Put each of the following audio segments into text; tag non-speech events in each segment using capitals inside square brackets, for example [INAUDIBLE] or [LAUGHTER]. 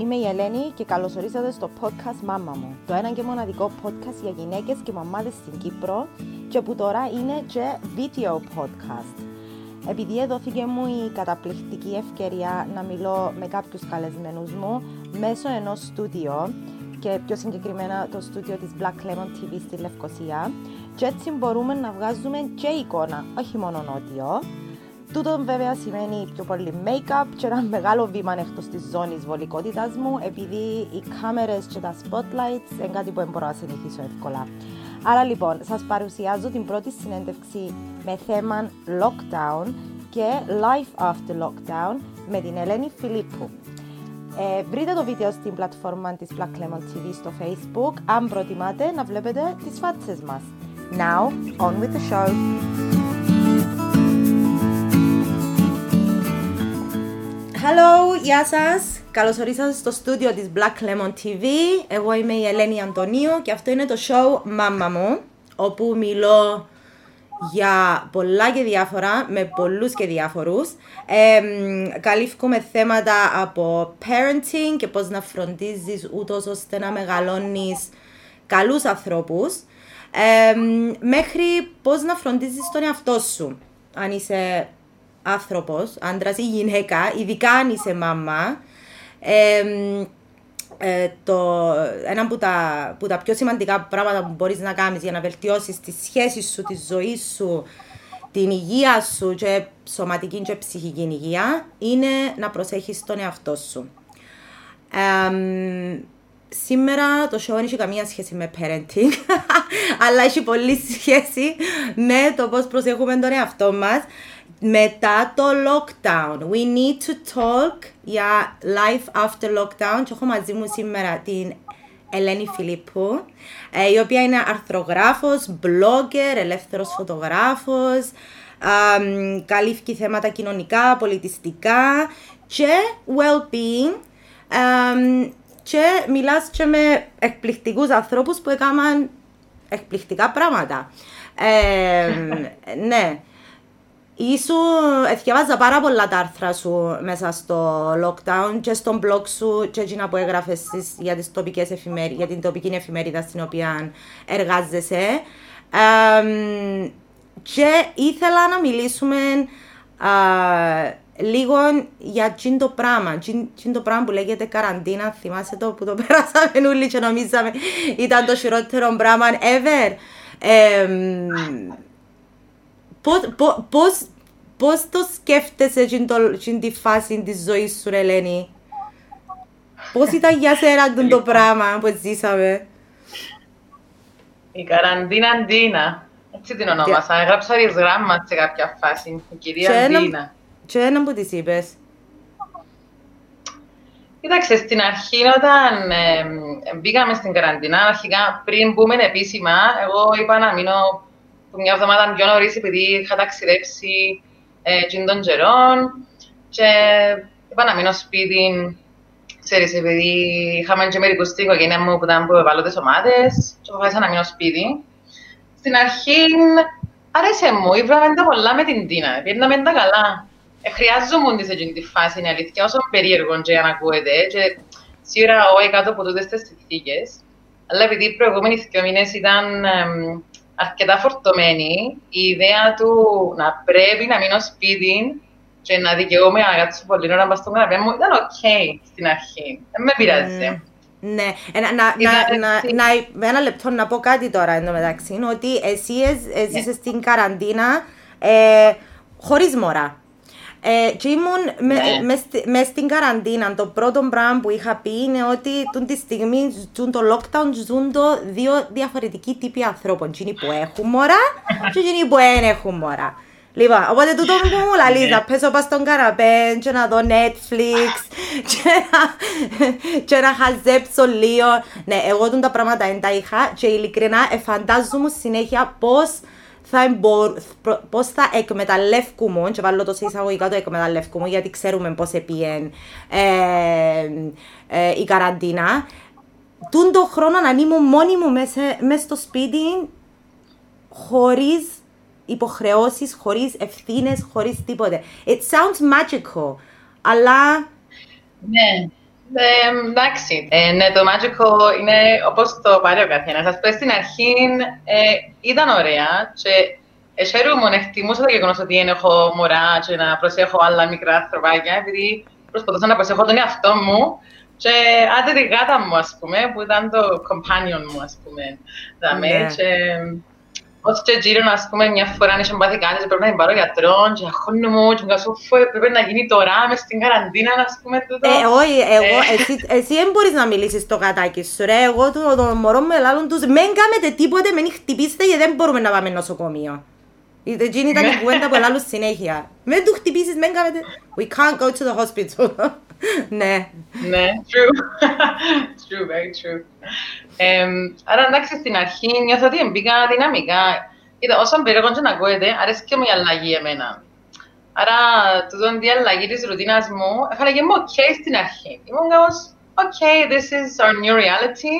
είμαι η Ελένη και καλωσορίσατε στο podcast Μάμα μου. Το ένα και μοναδικό podcast για γυναίκες και μαμάδες στην Κύπρο και που τώρα είναι και video podcast. Επειδή δόθηκε μου η καταπληκτική ευκαιρία να μιλώ με κάποιους καλεσμένους μου μέσω ενός στούντιο και πιο συγκεκριμένα το στούντιο της Black Lemon TV στη Λευκοσία και έτσι μπορούμε να βγάζουμε και εικόνα, όχι μόνο νότιο, Τούτο βέβαια σημαίνει πιο πολύ make-up και ένα μεγάλο βήμα εκτός της ζώνης βολικότητας μου επειδή οι κάμερες και τα spotlights είναι κάτι που δεν μπορώ να συνηθίσω εύκολα. Άρα λοιπόν, σας παρουσιάζω την πρώτη συνέντευξη με θέμα lockdown και life after lockdown με την Ελένη Φιλίππου. Ε, βρείτε το βίντεο στην πλατφόρμα της Black Lemon TV στο facebook αν προτιμάτε να βλέπετε τις φάτσες μας. Now, on with the show! Hello, γεια σας! Καλώς ορίσατε στο στούντιο της Black Lemon TV. Εγώ είμαι η Ελένη Αντωνίου και αυτό είναι το show Μάμα μου, όπου μιλώ για πολλά και διάφορα, με πολλούς και διάφορους. Ε, καλύφουμε θέματα από parenting και πώς να φροντίζεις ούτως ώστε να μεγαλώνεις καλούς ανθρώπους, ε, μέχρι πώς να φροντίζεις τον εαυτό σου. Αν είσαι άνθρωπος, άντρας ή γυναίκα, ειδικά αν είσαι μαμά, ε, το, ένα από τα, που τα πιο σημαντικά πράγματα που μπορείς να κάνεις για να βελτιώσεις τη σχέση σου, τη ζωή σου, την υγεία σου και σωματική και ψυχική υγεία είναι να προσέχεις τον εαυτό σου. σήμερα το show δεν έχει καμία σχέση με parenting, [LAUGHS] αλλά έχει πολύ σχέση με το πώς προσέχουμε τον εαυτό μας μετά το lockdown. We need to talk για life after lockdown και έχω μαζί μου σήμερα την Ελένη Φιλίππου, ε, η οποία είναι αρθρογράφος, blogger, ελεύθερος φωτογράφος, καλύφθηκε θέματα κοινωνικά, πολιτιστικά και well-being και μιλάς και με εκπληκτικούς ανθρώπους που έκαναν εκπληκτικά πράγματα. Ε, [LAUGHS] ναι. Ήσου, εθιαβάζα πάρα πολλά τα άρθρα σου μέσα στο lockdown και στον blog σου και εκείνα που έγραφες για, τις τοπικές εφημερίδες, για την τοπική εφημερίδα στην οποία εργάζεσαι. και ήθελα να μιλήσουμε λίγο για τσιν το πράγμα, τσιν το πράγμα που λέγεται καραντίνα, θυμάσαι το που το [LAUGHS] πέρασαμε όλοι και νομίζαμε ήταν το χειρότερο πράγμα ever. Πώς, πώς, το σκέφτεσαι στην τη φάση της ζωής σου, Ελένη; Πώς ήταν για σένα το πράγμα που ζήσαμε; Η καραντίνα Αντίνα. Έτσι την ονόμασα. Έγραψα τις γράμμας σε κάποια φάση. Η κυρία Αντίνα. Και ένα που της είπες. Κοίταξε, στην αρχή όταν ε, μπήκαμε στην καραντίνα, αρχικά πριν μπούμε επίσημα, εγώ είπα να μείνω μια εβδομάδα πιο νωρίς επειδή είχα ταξιδέψει ε, των καιρών και είπα να μείνω σπίτι, ξέρεις, επειδή είχαμε και μερικούς στην οικογένεια μου που ήταν από ευάλωτες ομάδες και αποφάσισα να μείνω σπίτι. Στην αρχή άρεσε μου, ήβραμε τα πολλά με την Τίνα, πήγαμε τα καλά. Ε, χρειάζομαι σε εκείνη τη φάση, είναι αλήθεια, όσο περίεργο και αν ακούετε και σίγουρα όχι κάτω από τούτες τις συνθήκες. Αλλά επειδή οι προηγούμενοι δύο μήνες ήταν αρκετά φορτωμένη. Η ιδέα του να πρέπει να μείνω σπίτι και να δικαιούμαι να κάτσω πολύ ώρα στον καναπέ μου ήταν οκ στην αρχή. Δεν με πειράζει. Ναι, ε, να, να, να, να, ένα λεπτό να πω κάτι τώρα εντωμεταξύ, ότι εσύ έζησες ναι. στην καραντίνα ε, χωρίς μωρά. Ε, και ήμουν ναι. με, στην καραντίνα. Το πρώτο πράγμα που είχα πει είναι ότι τον τη στιγμή ζουν το lockdown ζουν το δύο διαφορετικοί τύποι ανθρώπων. Εκείνοι που έχουν μωρά και εκείνοι που δεν έχουν μωρά. Λοιπόν, οπότε τούτο που μου λαλείς να πέσω πας στον καραπέ και να δω Netflix και να, και να χαζέψω λίγο. Ναι, εγώ τα πράγματα δεν τα είχα και ειλικρινά φαντάζομαι συνέχεια πώς θα εμπορ... πώς θα εκμεταλλεύκουμε, και βάλω το σε εισαγωγικά το εκμεταλλεύκουμε, γιατί ξέρουμε πώς επίεν ε, ε, η καραντίνα. Τούν το χρόνο να ήμουν μόνη μου μέσα στο σπίτι, χωρίς υποχρεώσεις, χωρίς ευθύνες, χωρίς τίποτε. It sounds magical, αλλά... Ναι, Ε, εντάξει. Ε, ναι, το Magical είναι όπως το πάρει ο καθένας. Α πούμε στην αρχή ε, ήταν ωραία και χαίρομαι, εκτιμούσα το γεγονός ότι είναι έχω μωρά και να προσέχω άλλα μικρά ανθρωπάκια, επειδή προσπαθούσα να προσέχω τον εαυτό μου και άντε τη γάτα μου, ας πούμε, που ήταν το companion μου, ας πούμε. Ναι. Και, ως και γύρω, ας πούμε, μια φορά αν είχε πάθει κάτι, πρέπει να την πάρω γιατρό και αγχώνω μου και μου σου πρέπει να γίνει τώρα μες στην καραντίνα, ας πούμε, τούτο. Ε, όχι, εγώ, ε. εσύ, εσύ δεν μπορείς να μιλήσεις στο κατάκι σου, ρε. Εγώ το, το μωρό μου ελάλλον τους, μην κάνετε τίποτε, μην χτυπήσετε γιατί δεν μπορούμε να πάμε νοσοκομείο. Εκείνη ήταν η κουβέντα που ελάλλουν συνέχεια. Μην του χτυπήσεις, μην κάνετε... We can't go to the hospital. Ναι. Ναι, true. [LAUGHS] true, very true. άρα εντάξει, στην αρχή νιώθω ότι μπήκα δυναμικά. Κοίτα, όσο περίεργο και να ακούετε, αρέσει και μου η αλλαγή εμένα. Άρα, τούτον η αλλαγή της ρουτίνας μου, έφαναγε μου ok στην αρχή. Ήμουν κάπως, ok, this is our new reality.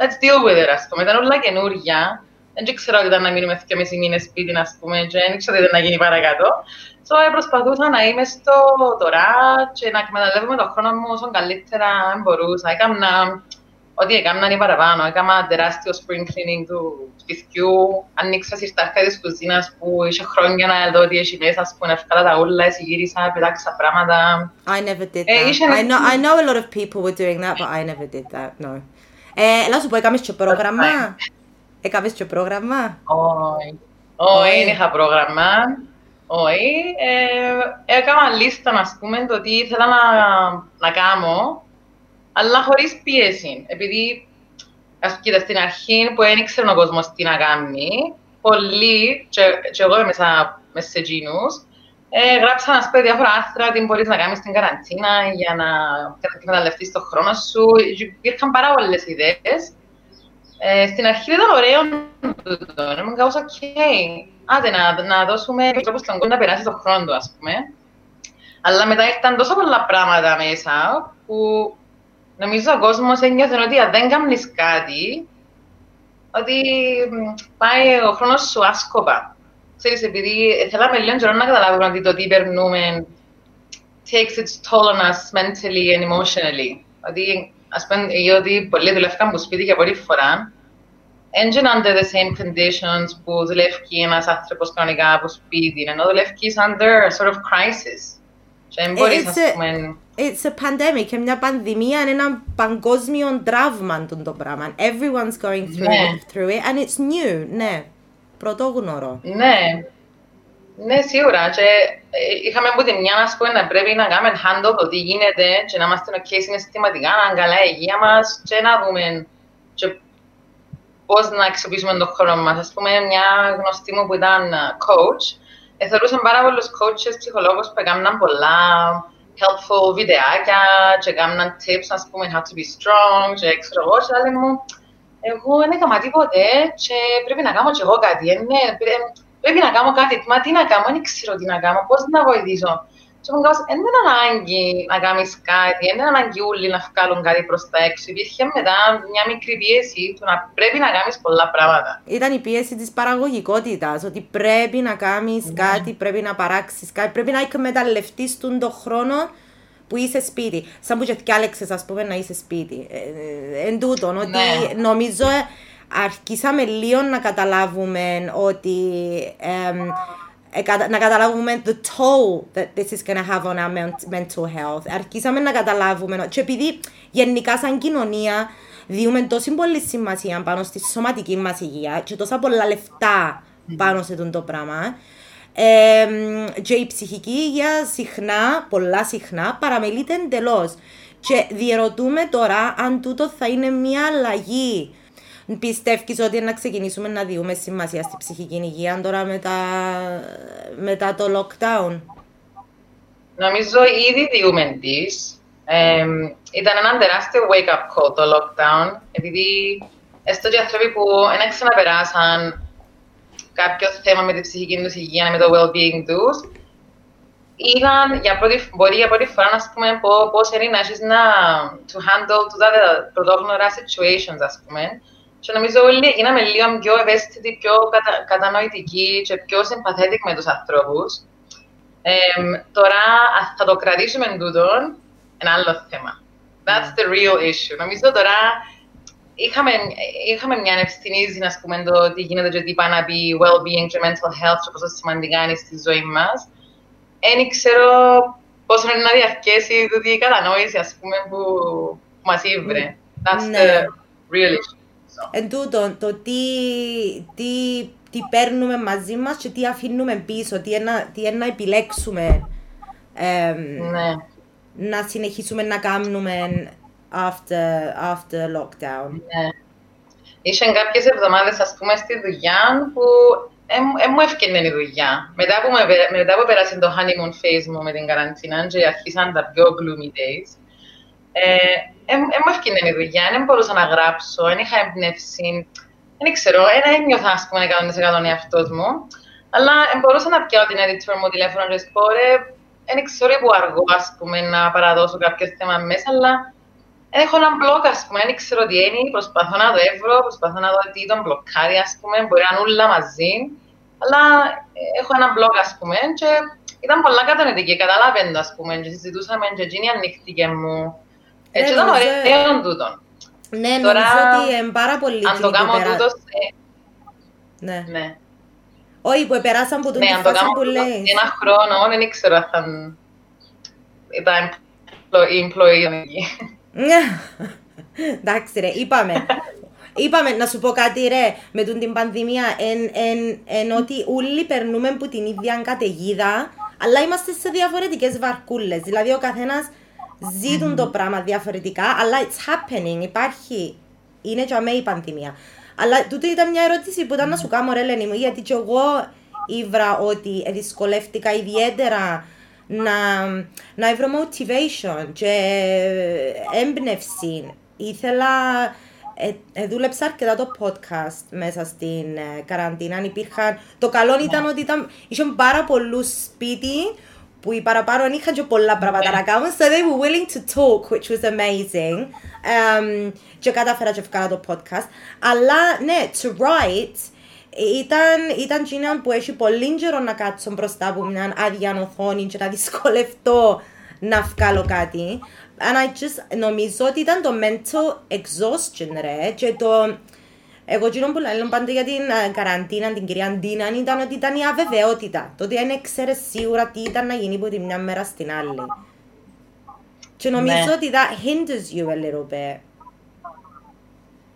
Let's deal with it, ας πούμε. Ήταν όλα καινούργια. Δεν ξέρω ότι ήταν να μείνουμε και μισή μήνες σπίτι, ας πούμε, και δεν ξέρω τι ήταν να γίνει παρακάτω. So, προσπαθούσα να είμαι στο τώρα και να εκμεταλλεύομαι τον χρόνο μου όσο καλύτερα μπορούσα. Έκανα ό,τι έκαναν οι παραπάνω. Έκανα τεράστιο spring cleaning του σπιτιού. Ανοίξα συρτάρκα της κουζίνας που είχε χρόνια να δω τι έχει μέσα, που ευκάλα τα ούλα, γύρισα, πετάξα πράγματα. I never did that. I, know, I know a lot of people were doing that, but I never did that, no. Ε, να σου πω, έκαμες και πρόγραμμα. Έκαμες και πρόγραμμα. Όχι. Όχι, δεν είχα πρόγραμμα. Όχι. Ε, έκανα λίστα, να πούμε, το τι ήθελα να, να κάνω, αλλά χωρίς πίεση. Επειδή, ας πούμε, στην αρχή που δεν ήξερε ο κόσμος τι να κάνει, πολλοί, και, και εγώ μέσα, μέσα σε εκείνους, ε, γράψα να πούμε διάφορα άθρα τι μπορείς να κάνεις στην καραντίνα για να εκμεταλλευτείς τον χρόνο σου. Υπήρχαν πάρα πολλές ιδέες. Ε, στην αρχή ήταν ωραίο τούτο. Ήμουν κάπως, οκ, άντε να, να δώσουμε τρόπο στον κόσμο να περάσει τον χρόνο του, ας πούμε. Αλλά μετά ήρθαν τόσο πολλά πράγματα μέσα που νομίζω ο κόσμος ένιωθε ότι αν δεν κάνεις κάτι, ότι πάει ο χρόνος σου άσκοπα. Ξέρεις, επειδή θέλαμε λίγο καιρό να καταλάβουμε ότι το τι περνούμε takes its toll on us mentally and emotionally. Ότι, ας πούμε, ότι πολλοί δουλεύκαν από σπίτι για πολλή φορά, έντια under the same conditions που δουλεύει ένας άνθρωπος κανονικά από σπίτι, ενώ δουλεύει under a sort of crisis. Και δεν μπορείς, ας πούμε... It's a pandemic, και μια πανδημία είναι ένα παγκόσμιο τραύμα το πράγμα. Everyone's going through, ναι. it, through it and it's new, ναι. Πρωτόγνωρο. Ναι. Ναι, σίγουρα. Και είχαμε από τη μια να πούμε να πρέπει να κάνουμε handle το τι γίνεται και να είμαστε ok συναισθηματικά, να είναι καλά η υγεία μας και να δούμε και πώς να αξιοποιήσουμε τον χρόνο μας. Α πούμε, μια γνωστή μου που ήταν ε, coach, θεωρούσαν πάρα πολλούς coaches, ψυχολόγους που έκαναν πολλά helpful βιντεάκια και έκαναν tips, ας πούμε, how to be strong και ξέρω εγώ, και λέει μου, εγώ δεν έκανα τίποτε και πρέπει να κάνω και εγώ κάτι. Ε, ναι, πρέπει να κάνω κάτι. Μα τι να κάνω, δεν ξέρω τι να κάνω, πώς να βοηθήσω. Και μου κάπως, δεν είναι ανάγκη να κάνεις κάτι, δεν είναι ανάγκη όλοι να βγάλουν κάτι προς τα έξω. Υπήρχε μετά μια μικρή πίεση του να πρέπει να κάνεις πολλά πράγματα. Ήταν η πίεση της παραγωγικότητας, ότι πρέπει να κάνεις ναι. κάτι, πρέπει να παράξεις κάτι, πρέπει να εκμεταλλευτείς τον χρόνο που είσαι σπίτι. Σαν που και διάλεξες, ας πούμε, να είσαι σπίτι. Ε, ε, εν τούτον, ότι ναι. νομίζω αρχίσαμε λίγο να καταλάβουμε ότι να καταλάβουμε the toll that this is going to have on our mental health. Αρχίσαμε να καταλάβουμε, και επειδή γενικά σαν κοινωνία διούμε τόση πολύ σημασία πάνω στη σωματική μας υγεία και τόσα πολλά λεφτά πάνω σε αυτό το πράγμα, ε, και η ψυχική υγεία συχνά, πολλά συχνά, παραμελείται εντελώς. Και διερωτούμε τώρα αν τούτο θα είναι μια αλλαγή Πιστεύεις ότι να ξεκινήσουμε να διούμε σημασία στη ψυχική υγεία τώρα μετά, μετά το lockdown; Νομίζω ήδη διούμε τη. Ε, ήταν ένα τεράστιο wake-up call το lockdown, επειδή έστω και άνθρωποι που δεν ξαναπεράσαν κάποιο θέμα με την ψυχική τους υγεία, με το well-being τους, είδαν για πρώτη, μπορεί για πρώτη φορά να πούμε πώς είναι να έχεις να to handle τα πρωτόγνωρα situations, ας πούμε, και νομίζω όλοι γίναμε λίγο πιο ευαίσθητοι, πιο κατα... κατανοητικοί και πιο sympathetic με τους ανθρώπους. Ε, τώρα, θα το κρατήσουμε τούτο, ένα άλλο θέμα. That's the real issue. Νομίζω τώρα είχαμε, είχαμε μια ευθυνή να πούμε το τι γίνεται και τι πάει να πει well-being και mental health και πόσο σημαντικά είναι στη ζωή μας. Δεν ξέρω πώς είναι να διαρκέσει η κατανόηση ας πούμε, που, που μας ήβρε. That's ναι. the real issue. Εν τούτο, το τι, τι, τι παίρνουμε μαζί μας και τι αφήνουμε πίσω, τι είναι, τι είναι να επιλέξουμε ε, ναι. να συνεχίσουμε να κάνουμε after, after lockdown. Ναι. Είχαν κάποιες εβδομάδες, ας πούμε, στη δουλειά που ε, μου έφυγε η δουλειά. Μετά που, με, μετά που πέρασε το honeymoon phase μου με την καραντίνα και αρχίσαν τα πιο gloomy days, ε, ε, μου έφυγε η δουλειά, δεν μπορούσα να γράψω, δεν είχα εμπνεύσει, δεν ξέρω, δεν ένιωθα, ας πούμε, 100% εαυτός μου, αλλά μπορούσα να πιάω την editor μου τηλέφωνο και πω, δεν ξέρω που αργό, ας πούμε, να παραδώσω κάποιο θέμα μέσα, αλλά έχω ένα blog, ας πούμε, δεν ξέρω τι είναι, προσπαθώ να το έβρω, προσπαθώ να δω τι τον μπλοκάρει, ας πούμε, μπορεί να είναι όλα μαζί, αλλά έχω ένα blog, ας πούμε, και ήταν πολλά κατανοητική, καταλάβαινε, ας πούμε, και συζητούσαμε και εκείνη ανοίχτηκε μου. Έτσι ήταν ωραίο τούτο. Ναι, νομίζω ότι είναι πάρα πολύ Αν το κάνω τούτος, ναι. ναι. Όχι, που περάσαν από τον ναι, φάση που λέει. Ένα χρόνο, δεν ξέρω αν θα ήταν employee. Εντάξει ρε, είπαμε. Είπαμε να σου πω κάτι ρε, με τον την πανδημία, εν, εν, εν ότι όλοι περνούμε από την ίδια καταιγίδα, αλλά είμαστε σε διαφορετικές βαρκούλες. Δηλαδή ο καθένας ζητουν το πράγμα διαφορετικά, αλλά it's happening, υπάρχει. Είναι και αμέ η πανδημία. Αλλά τούτο ήταν μια ερώτηση που ήταν να σου κάνω ρε Λένι μου, γιατί και εγώ ήβρα ότι δυσκολεύτηκα ιδιαίτερα να, να βρω motivation και έμπνευση. Ήθελα, ε, ε, δούλεψα αρκετά το podcast μέσα στην ε, καραντίνα. Υπήρχαν, το καλό ήταν ναι. ότι ήταν, είχαν πάρα πολλούς σπίτι που οι παραπάνω είχαν και πολλά πράγματα να κάνουν. So they were willing to talk, which was amazing. Um, και κατάφερα και ευκάλα το podcast. Αλλά ναι, to write, ήταν, ήταν εκείνα που έχει πολύ καιρό να κάτσω μπροστά από μια άδεια οθόνη και να δυσκολευτώ να βγάλω κάτι. And I just, νομίζω ότι ήταν το mental exhaustion ρε και το... Εγώ εκείνο που λέω πάντα για την ε, καραντίνα, την κυρία Ντίνα, ήταν ότι ήταν η αβεβαιότητα. Το ότι δεν ξέρει σίγουρα τι ήταν να γίνει από τη μια μέρα στην άλλη. Και νομίζω ναι. ότι that hinders you a little bit.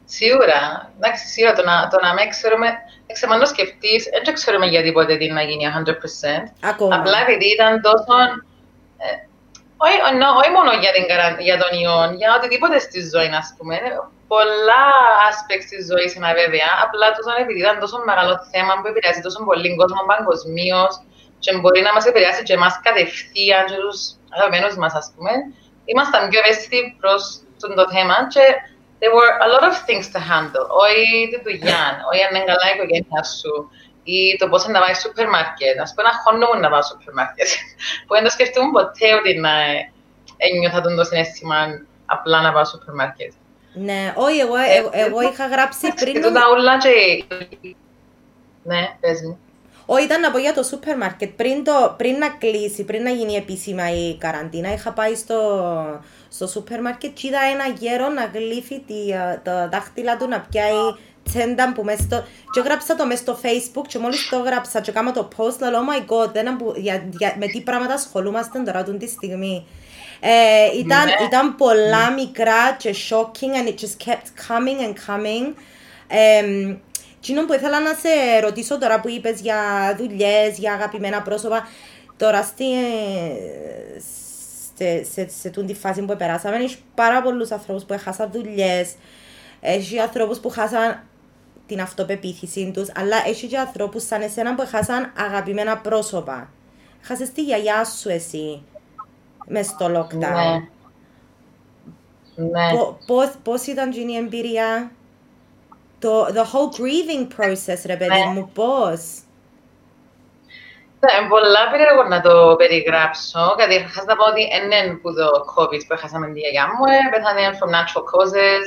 Σίγουρα. Εντάξει, σίγουρα το να, το να με ξέρουμε, ξέρω, αν το σκεφτείς, δεν ξέρουμε γιατί ποτέ τι να γίνει 100%. Ακόμα. Απλά επειδή ήταν τόσο... Ε, όχι, no, όχι μόνο για, την, για τον ιό, για οτιδήποτε στη ζωή, ας πούμε. Πολλά aspects της ζωής είναι αβέβαια. Απλά τόσο επειδή ήταν τόσο μεγάλο θέμα που επηρεάζει τόσο πολύ κόσμο παγκοσμίως και μπορεί να μας επηρεάσει και εμάς κατευθείαν και τους αγαπημένους μας, ας πούμε. Ήμασταν πιο ευαίσθητοι προς το θέμα και there were a lot of things to handle. Όχι τη δουλειά, όχι αν είναι καλά η οικογένειά σου, ή το πώς να πάει στο σούπερ μάρκετ. Ας πούμε, να μου να πάω στο σούπερ μάρκετ. [LAUGHS] που δεν το σκεφτούμε ποτέ ότι να ένιωθα τον το συνέστημα απλά να πάω στο σούπερ μάρκετ. Ναι, όχι, εγώ, εγώ, εγώ είχα γράψει πριν... Και τούτα όλα και... Ναι, πες μου. Όχι, ήταν να πω για το σούπερ μάρκετ. Πριν, το, πριν να κλείσει, πριν να γίνει επίσημα η καραντίνα, είχα πάει στο, στο σούπερ μάρκετ και είδα ένα γέρο να γλύφει τη, τα δάχτυλα του να πιάει τσέντα που μέσα στο... Και γράψα το μέσα στο facebook και μόλις το γράψα και κάμα το post, λέω, oh my god, δεν για, για, με τι πράγματα ασχολούμαστε τώρα τη στιγμή. Ε, ήταν, ναι. ήταν πολλά μικρά και shocking and it just kept coming and coming. Ε, τι που ήθελα να σε ρωτήσω τώρα που είπες για δουλειές, για αγαπημένα πρόσωπα, τώρα στη, σε, σε, σε, σε τη φάση που περάσαμε, έχεις πάρα πολλούς ανθρώπους που έχασαν δουλειές, έχεις ανθρώπους που χάσαν την αυτοπεποίθηση τους, αλλά έχεις και ανθρώπους σαν εσένα που έχασαν αγαπημένα πρόσωπα. Χάσες τη γιαγιά σου εσύ μες στο lockdown. Ναι. Ναι. Πώς ήταν η εμπειρία, το the whole grieving process, ρε παιδί ναι. μου, πώς; Ναι, πολλά περίεργο να το περιγράψω. Καταρχάς να πω ότι είναι που το COVID που έχασαμε τη γιαγιά μου, ε, πέθανε from natural causes,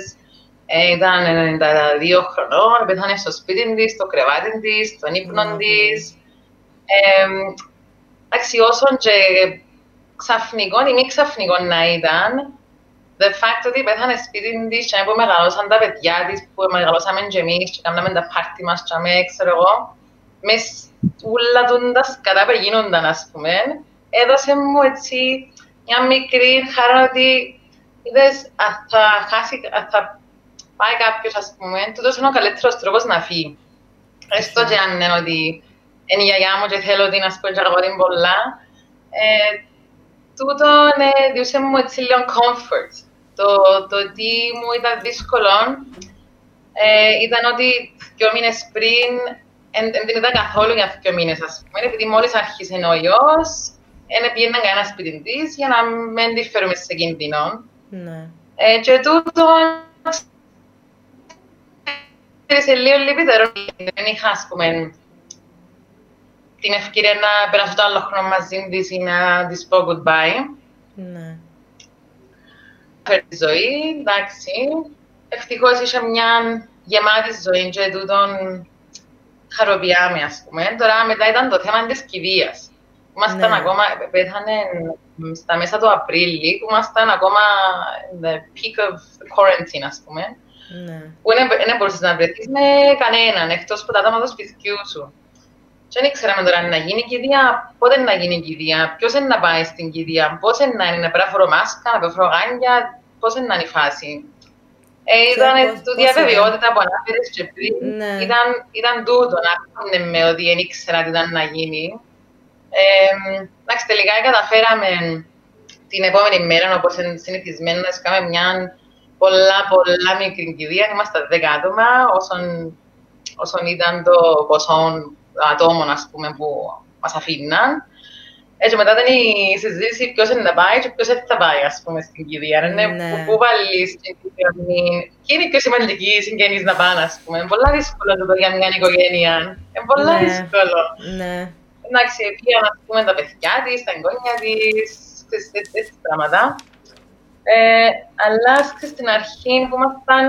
ε, ήταν 92 χρονών, πέθανε στο σπίτι της, στο κρεβάτι της, στον ύπνο mm. της. Εντάξει, όσον και ξαφνικό ή μη ξαφνικό να ήταν, the fact ότι πέθανε σπίτι της και που μεγαλώσαν τα παιδιά της, που μεγαλώσαμε και εμείς και κάναμε τα πάρτι μας και αμέ, ξέρω εγώ, μες ούλα τούντα σκατά που γίνονταν, ας πούμε, έδωσε μου έτσι μια μικρή χαρά ότι είδες, αν θα χάσει, αν θα πάει κάποιος, ας πούμε, τούτος είναι ο καλύτερος τρόπος να φύγει. Έστω και αν είναι ότι είναι η γιαγιά μου και θέλω την, ας πούμε, και αγαπώ την πολλά, ε, τούτο ναι, διούσε μου έτσι λίγο comfort. Το, το τι μου ήταν δύσκολο ε, ήταν ότι δύο μήνες πριν δεν ήταν καθόλου για δύο μήνες, ας πούμε, επειδή μόλις άρχισε ο ιός, δεν πήγαιναν κανένα σπίτι της για να μην τη φέρουμε σε κίνδυνο. Ναι. Ε, και τούτο σε λίγο λυπητερό. Δεν είχα, ας πούμε, την ευκαιρία να περάσω το άλλο χρόνο μαζί της ή να της πω goodbye. Ναι. Φέρει ζωή, εντάξει. Ευτυχώς είχε μια γεμάτη ζωή και τούτον χαροποιάμε, ας πούμε. Τώρα μετά ήταν το θέμα της κηδείας. Ήμασταν ναι. ακόμα, πέθανε στα μέσα του Απρίλη, που ήμασταν ακόμα in the peak of the quarantine, ας πούμε. Ναι. Που δεν μπορούσες να βρεθείς με κανέναν, εκτός από τα άτομα του σπιτιού σου. Και δεν ξέραμε τώρα να γίνει κηδεία, πότε να γίνει κηδεία, ποιος είναι να πάει στην κηδεία, πώς είναι να είναι, να πρέπει να φορώ μάσκα, να πρέπει να φορώ γάνια, πώς είναι να είναι η φάση. Ε, ήταν τούτη αβεβαιότητα που ανάφερες και πριν, ναι. ήταν, ήταν τούτο να έρχονται με ότι δεν ήξερα τι ήταν να γίνει. Ε, εντάξει, τελικά καταφέραμε την επόμενη μέρα, όπως είναι συνηθισμένο, να κάνουμε μια πολλά, πολλά μικρή κηδεία. Είμαστε 10 άτομα, όσον, όσον ήταν το ποσό ατόμων, ας πούμε, που μας αφήναν. Έτσι μετά ήταν η συζήτηση ποιος είναι να πάει και ποιος δεν θα πάει, ας πούμε, στην κηδεία. Είναι ναι. που, που βάλεις την κηδεία. Και είναι πιο σημαντική οι συγγενείς να πάνε, ας πούμε. Είναι πολύ δύσκολο το για μια οικογένεια. Είναι πολύ ναι. δύσκολο. Ναι. Εντάξει, πήγαν, ας πούμε, τα παιδιά της, τα εγγόνια της, τέτοια πράγματα. Ε, αλλά στην αρχή που ήμασταν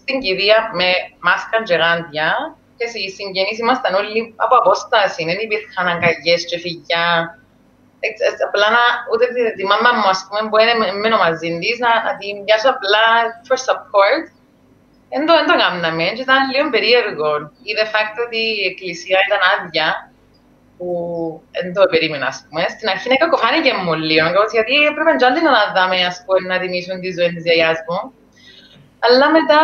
στην κηδεία με μάσκα και γάντια, και οι συγγενείς ήμασταν όλοι από απόσταση, δεν υπήρχαν αγκαγιές και φιλιά. Απλά να, ούτε τη, τη μάμα μου, ας πούμε, που είναι μένω μαζί της, να, να την πιάσω απλά for support. Δεν το, το κάναμε και ήταν λίγο περίεργο. Ή the fact ότι η εκκλησία ήταν άδεια, που δεν το περίμενα, ας πούμε. Στην αρχή είναι κακοφάνηκε μου λίγο, γιατί έπρεπε να να δάμε, ας πούμε, να τιμήσουν τη ζωή της γιαγιάς μου. Αλλά μετά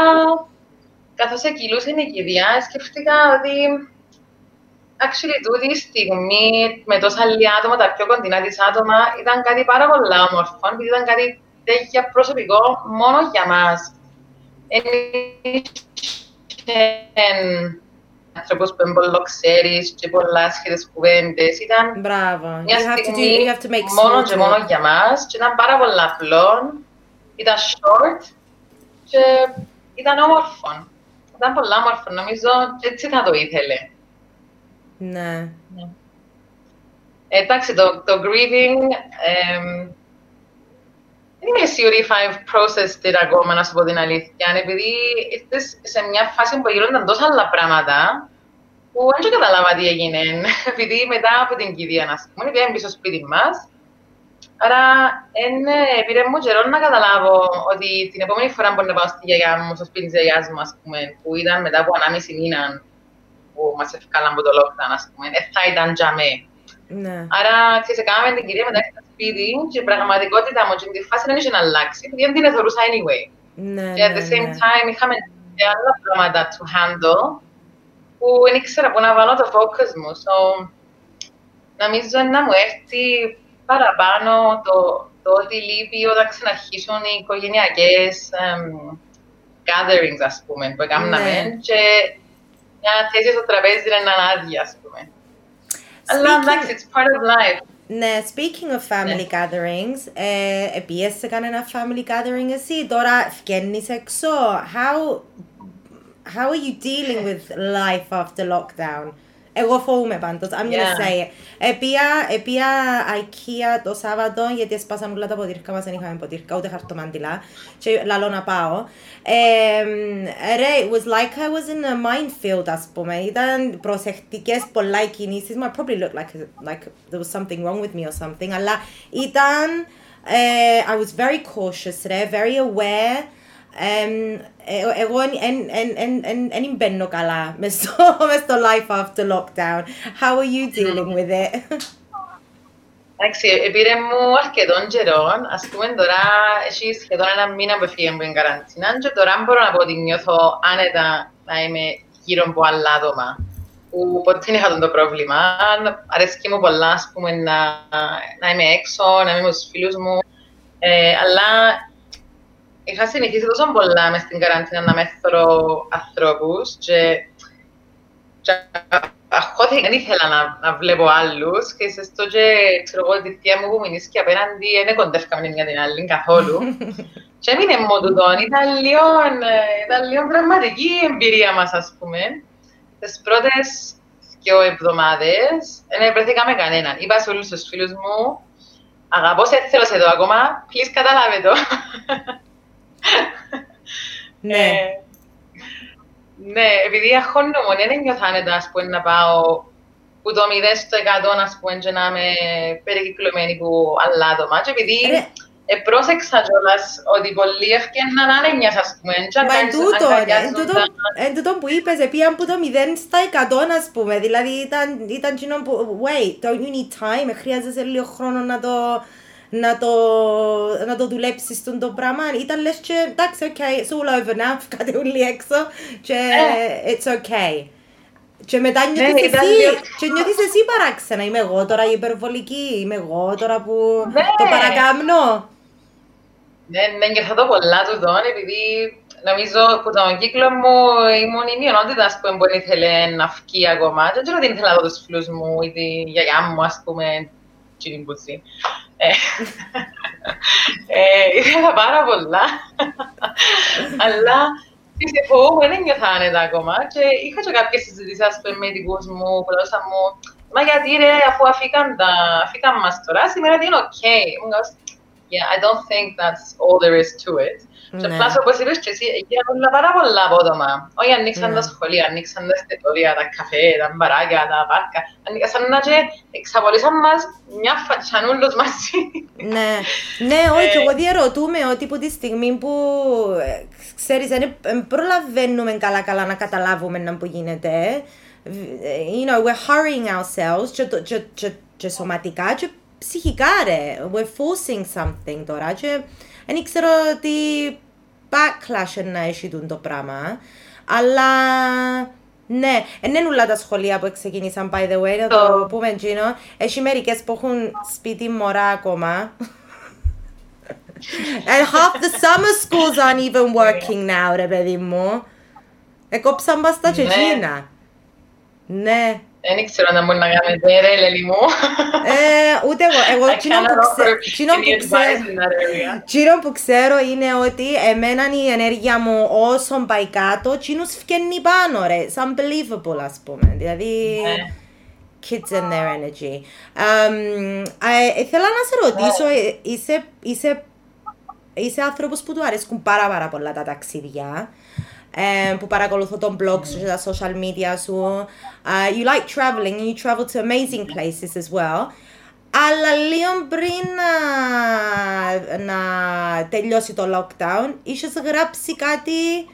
καθώς εκκυλούσε η κηδεία, σκέφτηκα ότι actually τούτη η στιγμή με τόσα άλλα άτομα, τα πιο κοντινά της άτομα, ήταν κάτι πάρα πολύ όμορφο, επειδή ήταν κάτι τέτοια προσωπικό μόνο για μας. άνθρωπος που είναι πολύ ξέρεις και πολλά άσχετες κουβέντες. Ήταν Μπράβο. μια you στιγμή have to, you have to μόνο και μόνο για μας και ήταν πάρα πολύ απλό, ήταν short και ήταν όμορφο ήταν πολύ όμορφο. Νομίζω έτσι θα το ήθελε. Ναι. ναι. Εντάξει, το, το grieving ε, δεν είμαι σίγουρη if I've processed it ακόμα, να σου πω την αλήθεια. Επειδή ήρθες σε μια φάση που γίνονταν τόσα άλλα πράγματα που δεν καταλάβα τι έγινε. [LAUGHS] Επειδή μετά από την κηδεία, να πούμε, πήγαμε πίσω στο σπίτι μας Άρα, είναι, πήρε μου καιρό να καταλάβω ότι την επόμενη φορά που να πάω στη γιαγιά μου, στο σπίτι της γιαγιάς μου, ας πούμε, που ήταν μετά από 1,5 μήνα που μας έφυγαν από το lockdown, ας πούμε, ε, θα ήταν για με. Ναι. Άρα, ξέρεις, έκαναμε την κυρία μετά στο σπίτι και η πραγματικότητα μου και τη φάση δεν είχε να αλλάξει, γιατί δεν την εθωρούσα anyway. Ναι, και at the ναι, same ναι. time είχαμε και άλλα πράγματα to handle που δεν ήξερα πού να βάλω το focus μου. So, νομίζω να μου έρθει παραπάνω το, το ότι λείπει όταν ξαναρχίσουν οι οικογενειακές um, gatherings, ας πούμε, που έκαναμε ναι. και μια θέση στο τραπέζι είναι άδεια, ας πούμε. Αλλά εντάξει, it's part of life. Ναι, speaking of family yeah. gatherings, ε, επίεσαι κανένα family gathering εσύ, τώρα φκένεις έξω. How, how are you dealing with life after lockdown? Εγώ φοβούμαι πάντως, I'm gonna Yeah. say it. Επία, επία IKEA το Σάββατο, γιατί έσπασαν όλα τα ποτήρκα μας, δεν είχαμε ποτήρκα, ούτε χαρτομάντιλα. Και λαλό να πάω. Ε, ρε, it was like I was in a minefield, ας πούμε. Ήταν προσεκτικές πολλά οι κινήσεις μου. I probably looked like, like there was something wrong with me or something. Αλλά ήταν, ε, I was very cautious, ρε, very aware. Εμ, ε- εγώ δεν μπαίνω καλά [LAUGHS] μες στο, μες στο life after lockdown. How are you dealing with it? Εντάξει, πήρε μου αρκετών καιρών. Ας πούμε τώρα έχει σχεδόν ένα μήνα που έφυγε από την καραντίνα και τώρα μπορώ να πω ότι νιώθω άνετα να είμαι γύρω από άλλα άτομα που ποτέ δεν είχα αυτό το πρόβλημα. Αρέσκει μου πολλά, ας πούμε, να, να είμαι έξω, να είμαι με τους φίλους μου. Ε, αλλά είχα συνηθίσει τόσο πολλά μες στην καραντίνα να μεθωρώ ανθρώπους και και αγχώθηκα, δεν ήθελα να, να βλέπω άλλους και σε αυτό και ξέρω εγώ τη θεία μου που μείνεις και απέναντι δεν κοντεύκαμε μια την άλλη καθόλου. [LAUGHS] και έμεινε μόνο τούτο, ήταν λίγο, ε, ήταν λίγο πραγματική η εμπειρία μας ας πούμε. Τις πρώτες δύο εβδομάδες δεν βρεθήκαμε κανέναν. Είπα σε όλους τους φίλους μου, αγαπώ σε θέλω σε εδώ ακόμα, please καταλάβε το. [LAUGHS] [LAUGHS] Ναι. Ε, ναι, επειδή αγχώνομαι, δεν νιώθω άνετα ας πούμε, να πάω που το 0 στο 100 ας πούμε, και να είμαι περικυκλωμένη από άλλα άτομα. Και επειδή Ρε. ε, πρόσεξα κιόλας ότι πολλοί έφτιαναν άνενιας, ας πούμε. και Μα εν αγκαλιάζ- τούτο, εν αγκαλιάζονταν. τούτο, εν τούτο που είπες, επίαν που το 0 στα 100 ας πούμε, δηλαδή ήταν, ήταν κοινό που, wait, don't you need time, ε, χρειάζεσαι λίγο χρόνο να το, να το, να το δουλέψεις στον το πράγμα. Ήταν λες και, εντάξει, okay, it's all over now, βγάτε όλοι έξω και Ε. it's okay. Και μετά νιώθεις Ναι, ήταν εσύ, λίγο- και νιώθεις εσύ παράξενα, είμαι εγώ τώρα η υπερβολική, είμαι εγώ τώρα που Ναι. το παρακάμνω. Ναι, ναι, νιώθω το πολλά του δόν, επειδή νομίζω που τον κύκλο μου ήμουν η μειονότητα ας πούμε, που δεν ήθελε να φκεί ακόμα. Δεν ξέρω τι ήθελα να δω τους φίλους μου ή τη γιαγιά μου, ας πούμε, τσιριμπούτσι. Ε, ε, ήθελα πάρα πολλά. Αλλά δυστυχώς δεν νιώθα άνετα ακόμα και είχα και κάποιες συζητήσεις ας πούμε, με δικούς μου που λαλούσαν μου «Μα γιατί ρε, αφού αφήκαν, τα, αφήκαν μας τώρα, σήμερα ότι είναι OK». Μου λέω, Yeah, I don't think that's all there is to it. Και Ναι. απλά όπως είπες και εσύ, έγιναν πάρα πολλά απότομα. Όχι, ανοίξαν Ναι. τα σχολεία, ανοίξαν τα εστιατόρια, τα καφέ, τα μπαράκια, τα πάρκα. Ανοίξαν σαν να και εξαπολύσαν μας μια φάτσα ούλους μαζί. Ναι, ναι, όχι, και Ε, εγώ διαρωτούμε ότι από τη στιγμή που ε, ξέρεις, δεν ε, προλαβαίνουμε καλά-καλά να καταλάβουμε να που γίνεται. ε, You know, we're hurrying ourselves και, το- και, και, και σωματικά και ψυχικά ρε. We're forcing something τώρα και δεν ξέρω τι backlash να έχει τούτο το πράγμα. Αλλά ναι, δεν είναι όλα τα σχολεία που ξεκίνησαν, by the way, να το Το- πούμε εκείνο. Έχει μερικές που έχουν σπίτι μωρά ακόμα. And half the summer schools aren't even working now, ρε παιδί μου. Εκόψαν μας τα Ναι. τσετσίνα. Ναι. Δεν ξέρω να μπορεί να κάνετε, ρε, Λέλη μου. Ε, ούτε εγώ. Εγώ I εκείνο cannot που offer ξέ- εκείνο που any ξέρω... advice in that area. Εκείνο που ξέρω είναι ότι εμένα η ενέργεια μου όσο πάει κάτω, εκείνους φκένει πάνω ρε. It's unbelievable ας πούμε. Δηλαδή... Ναι. Kids and their energy. Um, ε, ήθελα να σε ρωτήσω, ε, είσαι, είσαι, είσαι άνθρωπος που του αρέσκουν πάρα πάρα πολλά τα ταξίδια. Ε, που παρακολουθώ τον blog σου και τα social media σου. Uh, you like traveling, you travel to amazing places as well. Αλλά λίγο πριν να, να τελειώσει το lockdown, είχες γράψει κάτι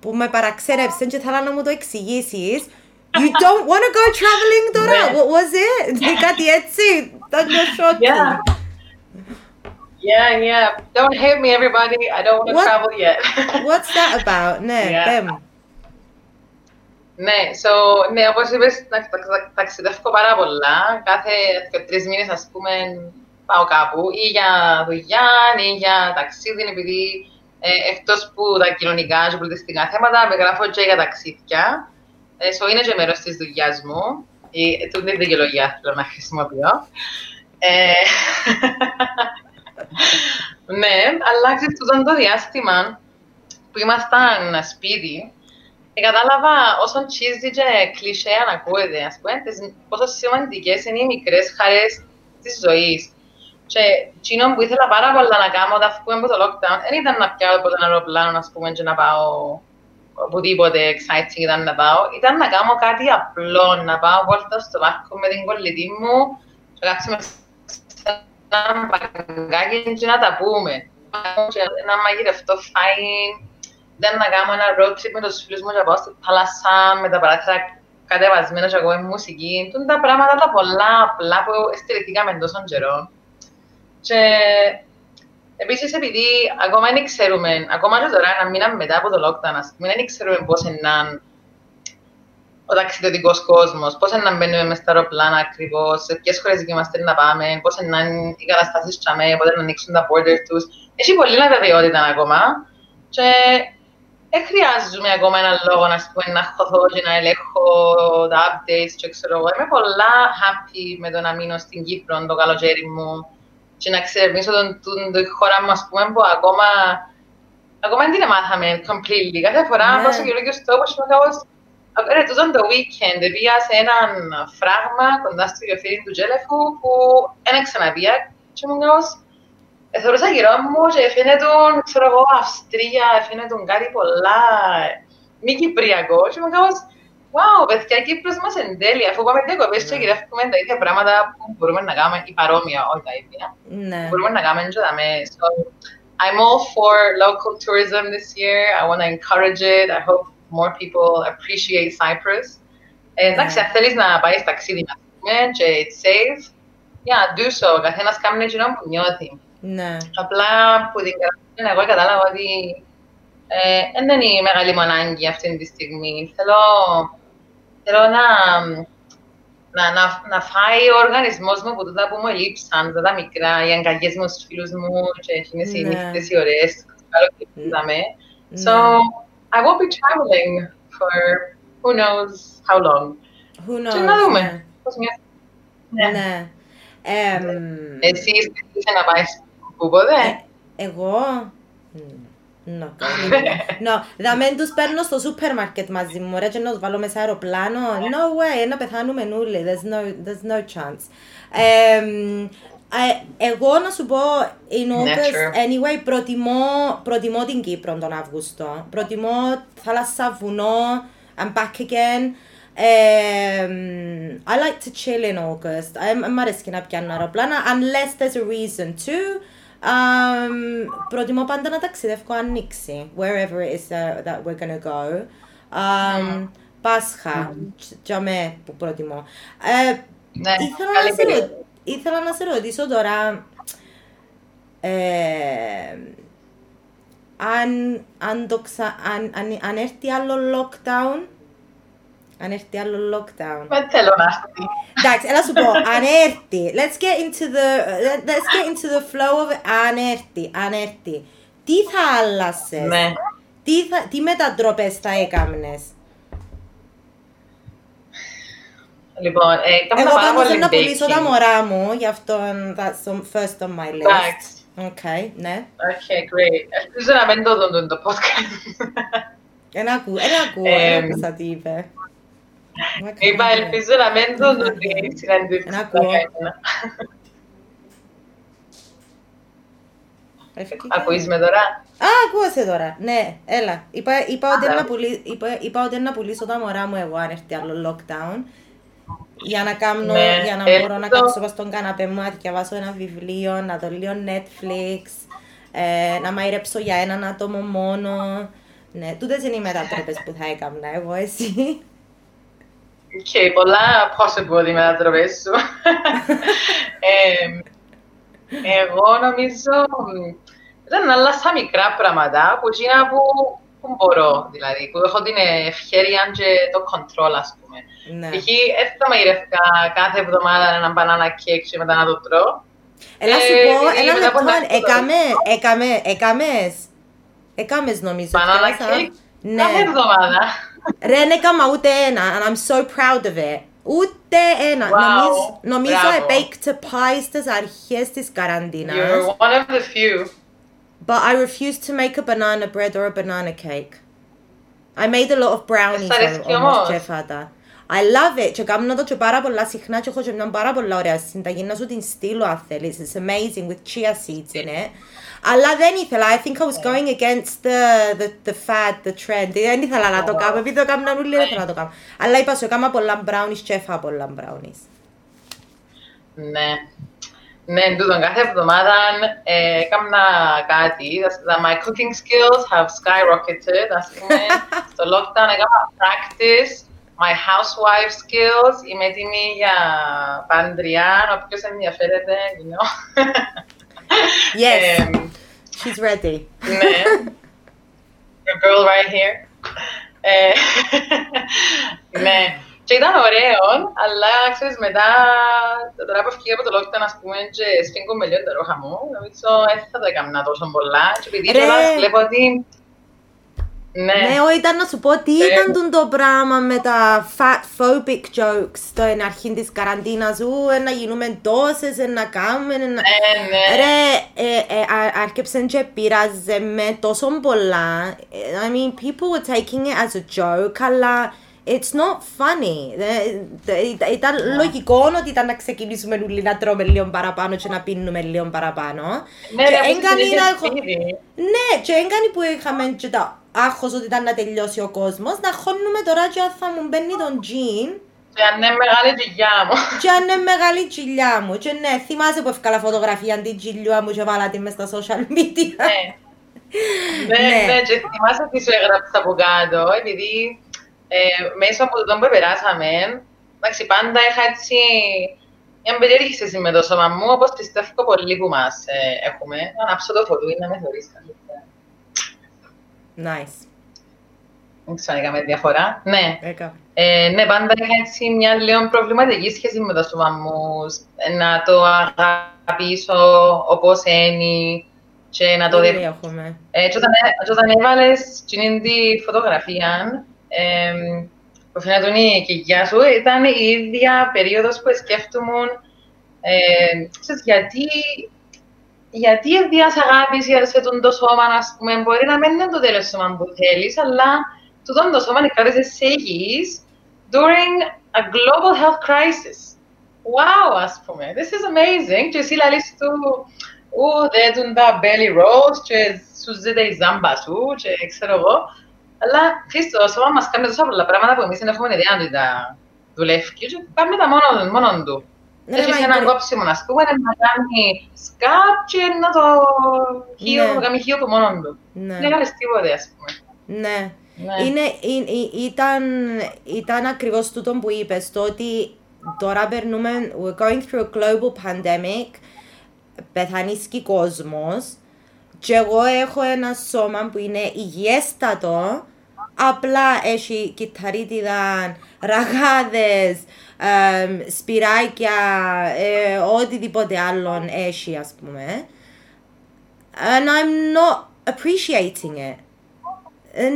που με παραξέρεψε και θέλω να μου το εξηγήσεις. You don't want to go traveling τώρα; Ναι. What was it? [LAUGHS] κάτι έτσι; Ήταν λίγο shocking. Yeah. Yeah, yeah. Don't hate me, everybody. I don't want to What? travel yet. [LAUGHS] What's that about? Ναι, Yeah. πέ μου. Ναι, so, ναι, όπως είπες, τα- τα- τα- ταξιδεύω πάρα πολλά. Κάθε δύο, τρεις μήνες, ας πούμε, πάω κάπου ή για δουλειά ή για ταξίδι, επειδή ε, εκτός που τα κοινωνικά και πολιτιστικά θέματα, με γράφω και για ταξίδια. Ε, so, είναι και μέρος της δουλειάς μου. Η, τούτη είναι η δικαιολογία θέλω να χρησιμοποιώ. [LAUGHS] Ε, ναι, αλλά ξέρεις, τούτο το διάστημα που ήμασταν σπίτι, Και κατάλαβα όσο cheesy και κλισέ αν ακούγεται, ας πούμε, πόσο σημαντικές είναι οι μικρές χαρές της ζωής. Και εκείνο που ήθελα πάρα πολλά να κάνω όταν φύγουμε από το lockdown, δεν ήταν να πιάω από τον αεροπλάνο, ας πούμε, και να πάω οπουδήποτε exciting ήταν να πάω, ήταν να κάνω κάτι απλό, να πάω βόλτα στο βάρκο με την κολλητή μου και να κάτσουμε σε ένα παγκάκι και να τα πούμε. Να μαγειρευτώ φάιν, ήταν να κάνω ένα road trip με τους φίλους μου και πάω στη θάλασσα με τα παράθυρα κατεβασμένα και εγώ με μουσική. Τούν τα πράγματα τα πολλά απλά που στηριχθήκαμε τόσο καιρό. Και επίσης επειδή ακόμα δεν ξέρουμε, ακόμα και τώρα ένα μήνα μετά από το lockdown, ας πούμε, δεν ξέρουμε πώς είναι ο ταξιδιωτικό κόσμος, πώς να μπαίνουμε μες στα αεροπλάνα ακριβώς, σε ποιες χώρες είμαστε να πάμε, πώς να είναι οι καταστάσεις τσαμέ, πότε να ανοίξουν τα borders τους. Έχει πολλή αβεβαιότητα ακόμα. Και δεν χρειάζομαι ακόμα έναν λόγο να, πούμε, να χωθώ και να ελέγχω τα updates και ξέρω εγώ. Είμαι πολλά happy με το να μείνω στην Κύπρο το καλοκαίρι μου και να εξερευνήσω τον, τον, τον χώρα μου, ας πούμε, που ακόμα, ακόμα δεν την μάθαμε completely. Κάθε φορά yeah. πάω σε καινούργιος τόπος και είμαι κάπως Ρε, τούτον το weekend πήγα σε έναν φράγμα κοντά στο γεωφύρι του Τζέλεφου που δεν ξαναπήγα και μου κάπως Θεωρούσα γύρω μου και φαίνεται, ξέρω εγώ, Αυστρία, φαίνεται κάτι πολλά μη κυπριακό και είμαι κάπως Wow, παιδιά, Κύπρος μας εν τέλει, αφού πάμε διακοπές και γυρεύουμε τα ίδια πράγματα που μπορούμε να κάνουμε, ή παρόμοια, όχι τα ίδια, ναι. μπορούμε να κάνουμε και δάμε. So, I'm all for local tourism this year. I want to encourage it. I hope more people appreciate Cyprus. Ε, εντάξει, αν θέλεις να πάει ταξίδι, να πούμε, και it's safe, yeah, do so. Καθένας κάνει εκείνο που νιώθει. Ναι. Απλά που την καραντίνα εγώ κατάλαβα ότι ε, δεν είναι η μεγάλη μου ανάγκη αυτή τη στιγμή. Θέλω, θέλω να, να, να, να φάει ο οργανισμός μου που τότε που μου ελείψαν, τα μικρά, οι αγκαγιές μου στους φίλους μου και εκείνες οι νύχτες οι ωραίες, καλοκαιρίζαμε. So, I won't be traveling for who knows how long. Who knows, και να δούμε. Πώς μια... Ναι. ναι. Εσύ είσαι να πάει που ποτέ. Εγώ. No, [LAUGHS] no. Δαμέν τους παίρνω στο σούπερ μάρκετ μαζί μου, ρε, και να τους βάλω μέσα αεροπλάνο. No way, να πεθάνουμε όλοι. There's no, there's no chance. Um, εγώ να σου πω, in August, anyway, προτιμώ, προτιμώ την Κύπρο τον Αύγουστο. Προτιμώ θάλασσα, βουνό, I'm back again. Um, I like to chill in August. Μ' αρέσει να πιάνω αεροπλάνα, unless there's a reason to. Um, προτιμώ πάντα να ταξιδεύω ανοίξει, wherever it is uh, that we're gonna go. Um, Πάσχα, για με που προτιμώ. Ε, ναι, ήθελα, να σε ρω... ήθελα να σε ρωτήσω τώρα ε, αν, αν, το ξα... αν, αν, αν έρθει άλλο lockdown αν έρθει άλλο lockdown. Δεν θέλω να έρθει. Εντάξει, έλα σου πω, αν έρθει. Let's get into the, let's get into the flow of it. Αν έρθει, αν έρθει. Τι θα άλλασες; Ναι. Τι, θα, τι μετατροπές θα έκαμνες; Λοιπόν, ε, Εγώ πάντως θέλω να πουλήσω τα μωρά μου, γι' αυτό that's first on my list. Εντάξει. Okay, ναι. Okay, great. Ελπίζω να μην το δουν το podcast. Ένα ακούω, ένα ακούω, ένα ακούσα τι είπε. Είπα, ελπίζω να μην το δουν συναντήσεις. Ένα ακούω. Ακούεις με τώρα; Α, ακούω σε τώρα. Ναι, έλα. Είπα, είπα, ότι να πουλή, είπα, είπα ότι να πουλήσω τα μωρά μου εγώ αν έρθει άλλο lockdown. Για να, κάνω, ναι, για να μπορώ να κάτσω στον καναπέ μου, να διαβάσω ένα βιβλίο, να δω λίγο Netflix, ε, να μαϊρέψω για έναν άτομο μόνο. Ναι, τούτες είναι οι μετατροπές που θα έκανα εγώ, εσύ. Και πολλά possible οι μετατροπές σου. [LAUGHS] ε, εγώ νομίζω ήταν άλλα μικρά πράγματα που είναι που, που μπορώ, δηλαδή, που έχω την ευχαίρεια και το control, ας πούμε. Ναι. Εκεί έτσι θα μαγειρεύκα κάθε εβδομάδα ένα μπανάνα κέικ και μετά να το τρώω. Έλα σου Ε, πω, γιατί ένα μετά από λεπτό, ένα- έκαμε, έκαμε, έκαμες. Έκαμες νομίζω. Μπανάνα έφτιαξα. κέικ Ναι. κάθε εβδομάδα. Ρε, δεν έκαμα ούτε ένα, and I'm so proud of it. Ούτε ένα. Wow, Νομίζω, νομίζω μπράβο. I baked a pie στις αρχές της καραντίνας. You're one of the few. But I refuse to make a banana bread or a banana cake. I made a lot of brownies αρέσκει όμως όμως. και έφατα. I love it και κάνω το και πάρα πολλά συχνά και έχω και μια πάρα πολλά ωραία συνταγή να σου την στείλω αν θέλεις. It's amazing with chia seeds in it. Αλλά δεν ήθελα, I think I was going against the, the, the fad, the trend. Δεν ήθελα να το κάνω, επειδή το έκανα όλοι, δεν ήθελα να το κάνω. Αλλά είπα σου, έκανα πολλά brownies και έφα πολλά brownies. Ναι. Ναι, εν τούτον, κάθε εβδομάδα ε, έκανα κάτι. Τα- τα- My cooking skills have skyrocketed, ας πούμε. [LAUGHS] Στο lockdown έκανα practice. My housewife skills. Είμαι έτοιμη για παντριάν, όποιος ενδιαφέρεται, you know. [LAUGHS] Yes, Εμ, she's ready. ναι. [LAUGHS] Your girl right here. Ε, ναι. Και ήταν ωραίο, αλλά ξέρεις μετά, τώρα που ευκαιρία από το lockdown, ας πούμε, και σφίγγω με λίγο τα ρόχα μου, νομίζω δεν θα το έκανα τόσο πολλά. Και επειδή Ρε. κιόλας βλέπω ότι... Ναι, Ναι, όχι, ήταν να σου πω τι Ε. ήταν τούτο το πράγμα με τα fat phobic jokes στο εν αρχή της καραντίνας σου, ε, να γίνουμε τόσες, ε, να κάνουμε, ε, να... ναι, ναι. Ρε, ε, ε, α- άρκεψαν και πειράζε με τόσο πολλά. Ε, I mean, people were taking it as a joke, αλλά it's not funny. Ε, ε, ήταν- Ήταν λογικό ότι ήταν να ξεκινήσουμε όλοι να τρώμε λίγο παραπάνω και να πίνουμε λίγο παραπάνω. Ναι, Και ρε, εν που κάνει συνέχεια να έχω- σπίτι. ναι, και έγκανε που είχαμε και το άγχος ότι ήταν να τελειώσει ο κόσμος, να χώνουμε τώρα και αν θα μου μπαίνει τον τζιν Και αν είναι μεγάλη δουλειά μου. και αν είναι μεγάλη τσιλιά μου. Και ναι, θυμάσαι που έφκαλα φωτογραφία την τσιλιά μου και βάλα τη μες στα social media. Ναι. [LAUGHS] Ναι, Ναι. ναι, και θυμάσαι τι σου έγραψα από κάτω, επειδή ε, μέσα από το που περάσαμε, εντάξει, πάντα είχα έτσι μια περίεργη σχέση με το σώμα μου, όπως πιστεύω πολλοί που μας ε, έχουμε. Να ανάψω το φωτούι, να με θωρείς καλύτερα. Nice. Δεν ξέρω αν έκαμε διαφορά. Ναι. Έκανα. Ε, ναι, πάντα είχα έτσι μια λίγο προβληματική σχέση με το σώμα μου, ε, να το αγαπήσω όπως είναι και να το Ήδη δεχτώ. έχουμε. Ε, και όταν, έ- και όταν έβαλες την τη φωτογραφία, εμ, που φαίνεται η κοιλιά σου, ήταν η ίδια περίοδος που σκέφτομαι ε, ξέρεις, γιατί, γιατί ευδιάς αγάπης για σε τον το σώμα, ας πούμε, μπορεί να μην είναι το τέλος σώμα που θέλεις, αλλά τούτον το σώμα κράτησε σε υγιής during a global health crisis. Wow, ας πούμε, this is amazing. Και εσύ λαλείς του, ου, δέτουν τα belly rolls και σου ζείτε η ζάμπα σου και ξέρω εγώ. Αλλά, ξέρεις, το σώμα μας κάνει τόσα πολλά πράγματα που εμείς δεν έχουμε ιδέα να τα δουλεύει και κάνουμε τα μόνο, μόνον του. Ναι, Έχεις μα έναν είναι- κόψιμο, ας πούμε, να κάνει σκάπ και να το χείο, Ναι. να κάνει χείο του μόνον του. Ναι. Δεν έκανες τίποτε, ας πούμε. Ναι. Ναι. Είναι, είναι- ε- ήταν, ήταν ακριβώς τούτο που είπες, το ότι τώρα περνούμε, we're going through a global pandemic, πεθανίσκει κόσμος και εγώ έχω ένα σώμα που είναι υγιέστατο, απλά έχει κυταρίτιδα, ραγάδες, εμ, σπυράκια, ε, οτιδήποτε άλλον έχει ας πούμε. And I'm not appreciating it.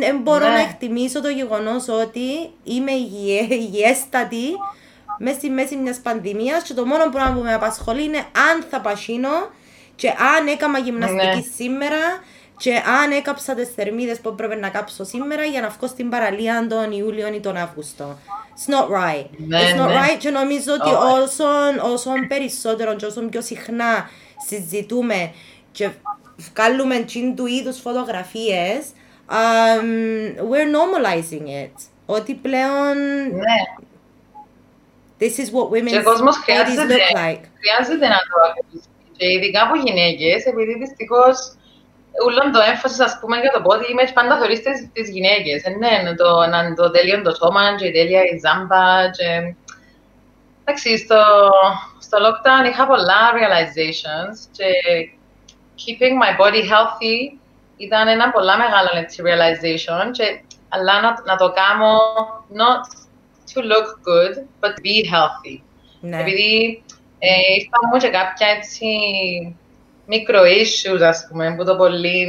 Δεν μπορώ Ναι. να εκτιμήσω το γεγονός ότι είμαι υγιε- υγιέστατη μέσα στη μέση μιας πανδημίας και το μόνο πράγμα που με απασχολεί είναι αν θα πασίνω και αν έκανα γυμναστική Ναι. σήμερα και αν έκαψα τις θερμίδες που έπρεπε να κάψω σήμερα για να βγω στην παραλία τον Ιούλιο ή τον Αύγουστο. It's not right. Ναι, It's not ναι. right και νομίζω ότι Όχι. όσο, όσο περισσότερο και όσο πιο συχνά συζητούμε και βγάλουμε τσιν του είδους φωτογραφίες, um, we're normalizing it. Ότι πλέον Ναι. this is what Και women's ο κόσμος bodies χρειάζεται, look like. χρειάζεται να το αγαπήσει. Και ειδικά από γυναίκες, επειδή δυστυχώς ούλον το έμφαση, ας πούμε, για το body image πάντα θεωρείς τις, τις γυναίκες. Ε, ναι, είναι το, να είναι το τέλειο το σώμα και η τέλεια η ζάμπα και... Εντάξει, στο, στο lockdown είχα πολλά realizations και keeping my body healthy ήταν ένα πολλά μεγάλο έτσι, realization και, αλλά να, να το κάνω not to look good, but be healthy. Ναι. Επειδή ε, ήρθαν μου και κάποια έτσι μικρο issues, ας πούμε, που το πολύ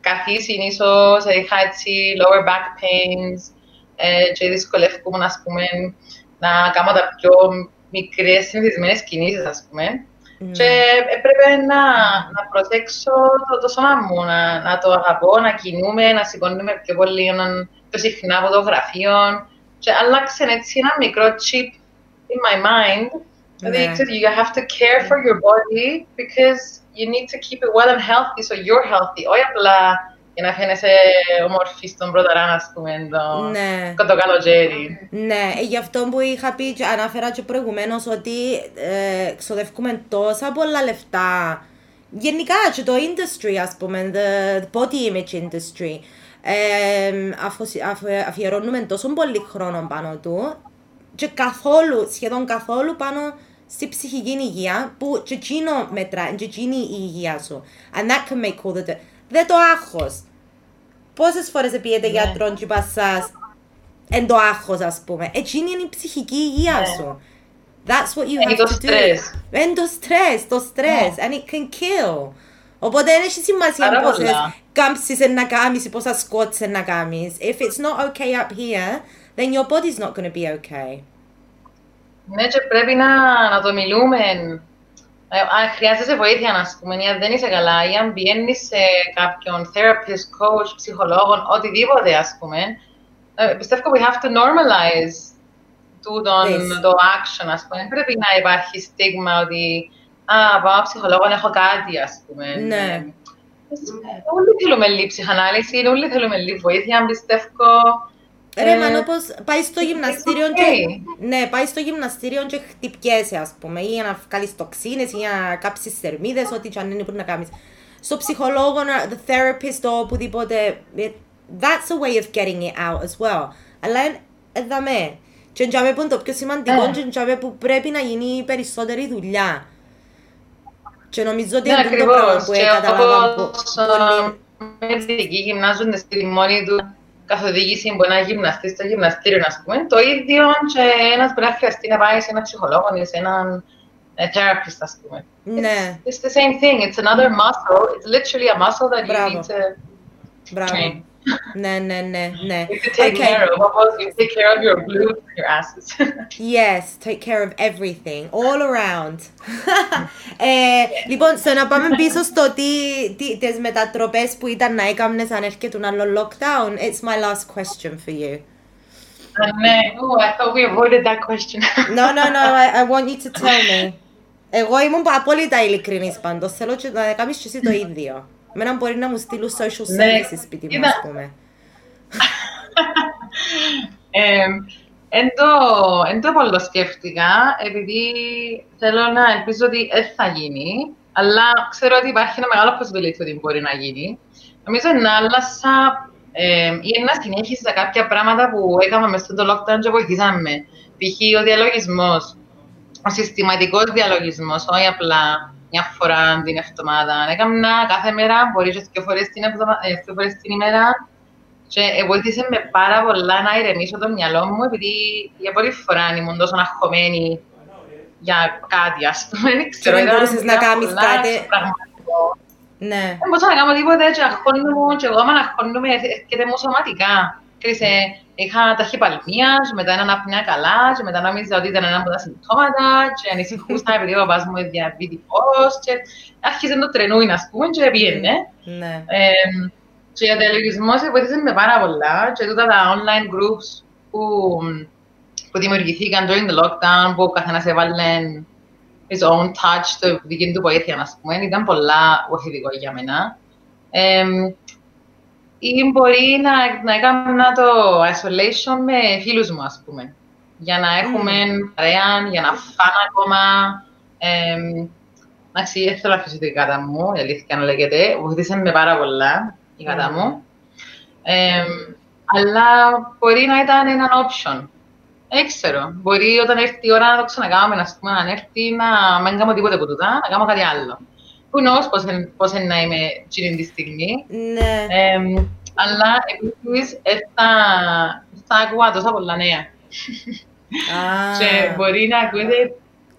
καθίσιν ίσως, είχα έτσι lower back pains ε, και δυσκολεύκομαι, ας πούμε, να κάνω τα πιο μικρές συνηθισμένες κινήσεις, ας πούμε. Και έπρεπε να, να προσέξω το, το σώμα μου, να, να το αγαπώ, να κινούμε, να σηκώνουμε πιο πολύ, να, πιο συχνά από το γραφείο. Και άλλαξε έτσι ένα μικρό chip in my mind. Δηλαδή, ναι. you have to care for your body because you need to keep it well and healthy so you're healthy. Όχι απλά για να φαίνεσαι όμορφη στον πρώτο ράν, ας πούμε, το, ναι. το καλοκαίρι. Ναι, γι' αυτό που είχα πει και αναφέρα και προηγουμένως ότι ε, ξοδεύουμε τόσα πολλά λεφτά γενικά και το industry, ας πούμε, the body image industry, ε, αφιερώνουμε τόσο πολύ χρόνο πάνω του και καθόλου, σχεδόν καθόλου πάνω στη ψυχική υγεία που και εκείνο μετρά, και εκείνη η υγεία σου. And that can make all the difference. Δεν το άγχος. Πόσες φορές πήγαινε ναι. γιατρό και πασάς εν το άγχος ας πούμε. Εκείνη είναι η ψυχική υγεία ναι. σου. That's what you have to do. Εν το στρες, το στρες. And it can kill. Οπότε δεν έχει σημασία πόσες κάμψεις να κάνεις ή πόσα σκότς να κάνεις. If it's not okay up here, then your body's not going to be okay. Ναι, και πρέπει να, να το μιλούμε ε, αν χρειάζεσαι βοήθεια, να πούμε, αν δεν είσαι καλά ή αν πηγαίνει σε κάποιον therapist, coach, ψυχολόγο, οτιδήποτε, ας πούμε, ε, πιστεύω we have to normalize τούτον το action, ας πούμε. Πρέπει να υπάρχει στίγμα ότι «Α, πάω ψυχολόγο, έχω κάτι», ας πούμε. Ναι. Όλοι θέλουμε λίγη ψυχανάλυση, όλοι θέλουμε λίγη βοήθεια, πιστεύω. Ρε, ε, μα όπως πάει στο γυμναστήριο και, ναι, πάει στο γυμναστήριο και χτυπιέσαι, ας πούμε, ή για να βγάλεις τοξίνες, ή για να κάψεις θερμίδες, ό,τι και αν είναι που να κάνεις. Στο ψυχολόγο, the therapist, το οπουδήποτε, that's a way of getting it out as well. Αλλά εδαμε. Και εντιαμε που είναι το πιο σημαντικό, ναι. και εντιαμε που πρέπει να γίνει περισσότερη δουλειά. Και νομίζω ότι ναι, είναι το πράγμα που καταλάβαμε πολύ. Μες δική γυμνάζονται στη μόνη τους καθοδήγηση που ένα γυμναστή στο γυμναστήριο, α πούμε, το ίδιο και ένας μπορεί να χρειαστεί να πάει σε έναν ψυχολόγο ή σε έναν ε, therapist, ας πούμε. Ναι. It's, it's the same thing. It's another muscle. It's literally a muscle that Μπράβο. you need to Μπράβο. train. ναι, ναι, ναι, ναι. You take okay. care of. You take care of your glutes and your asses. [LAUGHS] yes, take care of everything, all around. ε, λοιπόν, στο να πάμε πίσω στο τι, τι, τις μετατροπές που ήταν να έκαμνες αν έρχεται ένα άλλο lockdown, it's my last question for you. ναι, oh, I thought we avoided that question. no, no, no, [LAUGHS] I, I want you to tell me. Εγώ ήμουν απόλυτα ειλικρινής πάντως, θέλω να κάνεις και εσύ το ίδιο. Μένα μπορεί να μου στείλουν social ναι. services σπίτι μου, ας πούμε. [LAUGHS] Εν το πολύ σκέφτηκα, επειδή θέλω να ελπίζω ότι δεν θα γίνει, αλλά ξέρω ότι υπάρχει ένα μεγάλο possibility ότι μπορεί να γίνει. Νομίζω να άλλασα ή να συνέχισα κάποια πράγματα που έκανα μέσα στο lockdown και βοηθήσαμε. Π.χ. ο διαλογισμός, ο συστηματικός διαλογισμός, όχι απλά μια φορά την εβδομάδα. Έκανα κάθε μέρα, μπορεί και δύο φορές την, εβδομα... Ε, δύο φορές την ημέρα και βοήθησε με πάρα πολλά να ηρεμήσω το μυαλό μου, επειδή για πρώτη φορά ήμουν τόσο αγχωμένη για κάτι, ας πούμε. Ξέρω, δεν μπορούσες να κάνεις κάτι. Ναι. Δεν μπορούσα να κάνω τίποτε και αγχώνομαι και εγώ άμα αγχώνομαι έρχεται μου σωματικά. Κρίσε, είχα ταχυπαλμία, μετά έναν απνέα καλά, και μετά νόμιζα ότι ήταν ένα από τα συμπτώματα, και ανησυχούσα [LAUGHS] επειδή ο παπάς μου είναι διαβητικός, και άρχισε το τρενούι, ας πούμε, και πήγαινε. Ναι. Ε, και ο διαλογισμός βοήθησε με πάρα πολλά, και τούτα τα online groups που, που δημιουργηθήκαν during the lockdown, που ο καθένας έβαλε his own touch, το δική του βοήθεια, ας πούμε, ήταν πολλά βοηθητικό για μένα. Ε, ή μπορεί να, να έκανα το isolation με φίλους μου, ας πούμε. Για να έχουμε mm. παρέα, για να φάνε ακόμα. Εντάξει, δεν θέλω να αφήσω την κάτα μου, η αλήθεια να λέγεται. Βοηθήσαν με πάρα πολλά η κάτα μου. Ε, αλλά μπορεί να ήταν ένα option. Δεν ξέρω. Μπορεί όταν έρθει η ώρα να το ξανακάνουμε, να πούμε, αν έρθει να μην κάνω τίποτε από τούτα, να κάνω κάτι άλλο. Who knows πώς, πώς είναι να είμαι εκείνη τη στιγμή. Ναι. Ε, αλλά επίσης θα, θα ακούω τόσα πολλά νέα. και μπορεί να ακούετε,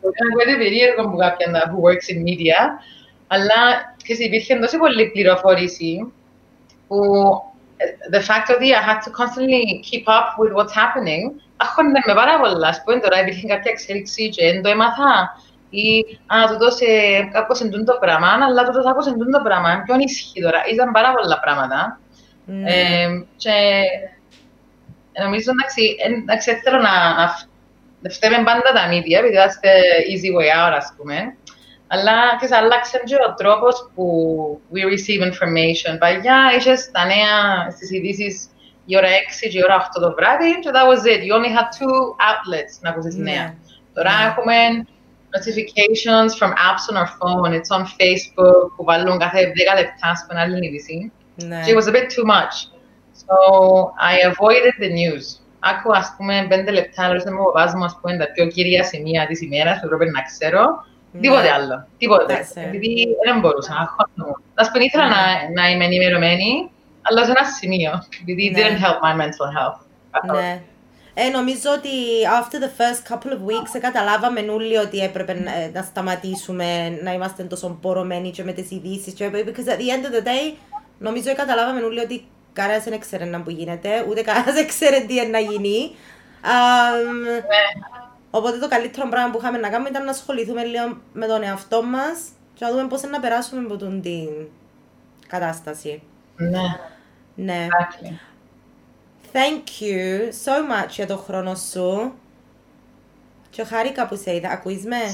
μπορεί να ακούετε περίεργο από κάποιον που works in media, αλλά και υπήρχε τόσο πολλή πληροφόρηση που the fact that I had to constantly keep up with what's happening, άχονται με πάρα πολλά. Ας πούμε τώρα υπήρχε κάποια εξέλιξη και δεν το έμαθα ή «Α, τούτος ε, κάπως εντούν το πράγμα, αλλά τούτος κάπως εντούν το πράγμα». Ποιον ισχύει τώρα. Ήταν πάρα πολλά πράγματα. Mm. Ε, και νομίζω, εντάξει, εντάξει θέλω να, να φταίμε πάντα τα media, επειδή είμαστε easy way out, ας πούμε. Αλλά και άλλαξε και ο τρόπος που we receive information. Παλιά είχες τα νέα στις ειδήσεις η ώρα 6 και η ώρα 8 το βράδυ και that was it. You only had two outlets να ακούσεις νέα. Τώρα έχουμε notifications from apps on our phone. It's on Facebook που βάλουν κάθε 10 λεπτά στην άλλη είδηση. Και it was a bit too much. So I avoided the news. Άκου, ας πούμε, πέντε λεπτά, ρωτήστε μου ο παπάς μου, ας πούμε, τα πιο κυρία σημεία της ημέρας που έπρεπε να ξέρω. Τίποτε άλλο. Τίποτε. Επειδή δεν μπορούσα. Ας πούμε, ήθελα να είμαι ενημερωμένη, αλλά σε ένα σημείο. Επειδή it didn't help my mental health. Ναι. Ε, νομίζω ότι after the first couple of weeks καταλάβαμε όλοι ότι έπρεπε να, να σταματήσουμε να είμαστε τόσο πορωμένοι και με τις ειδήσεις και because at the end of the day νομίζω ότι καταλάβαμε όλοι ότι κανένας δεν ξέρει να που γίνεται, ούτε κανένας δεν ξέρει τι είναι να γίνει. Um, ναι. Οπότε το καλύτερο πράγμα που είχαμε να κάνουμε ήταν να ασχοληθούμε λίγο με τον εαυτό μας και να δούμε πώς να περάσουμε από την κατάσταση. Ναι. Ναι. Thank you so much για τον χρόνο σου. Και χάρηκα που σε είδα. Ακούεις με; Ναι,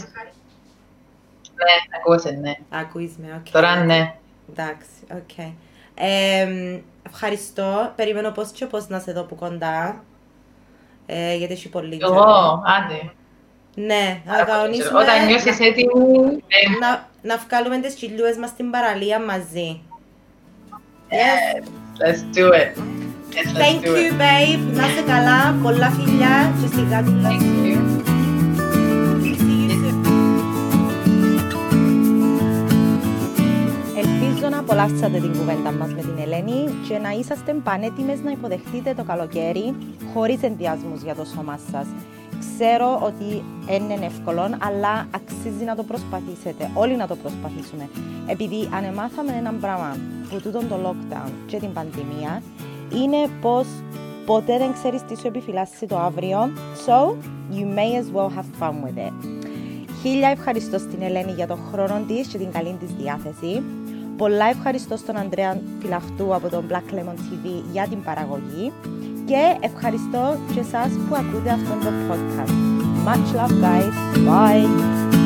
ακούσε, ναι. Ακούεις με, οκ. Τώρα ναι. Εντάξει, οκ. Ε, ευχαριστώ. Περιμένω πώς και πώς να σε δω που κοντά. Ε, γιατί έχει πολύ Εγώ, άντε. Ναι, να κανονίσουμε... Όταν νιώσεις έτοιμη... Ναι. Να, να βγάλουμε τις κοιλιούες μας στην παραλία μαζί. Yes. Let's do it. Yes, let's Thank do you, it. babe. Να είσαι καλά. Πολλά φιλιά και στην κάτω. Thank you. Ελπίζω να απολαύσατε την κουβέντα μας με την Ελένη και να είσαστε πανέτοιμες να υποδεχτείτε το καλοκαίρι χωρίς ενδιασμούς για το σώμα σας. Ξέρω ότι δεν είναι εύκολο, αλλά αξίζει να το προσπαθήσετε. Όλοι να το προσπαθήσουμε. Επειδή αν εμάθαμε ένα πράγμα που τούτον το lockdown και την πανδημία, είναι πως ποτέ δεν ξέρεις τι σου επιφυλάσσει το αύριο. So, you may as well have fun with it. Χίλια ευχαριστώ στην Ελένη για τον χρόνο της και την καλή της διάθεση. Πολλά ευχαριστώ στον Ανδρέα Φυλαχτού από το Black Lemon TV για την παραγωγή και ευχαριστώ και εσάς που ακούτε αυτό το podcast. Much love guys. Bye.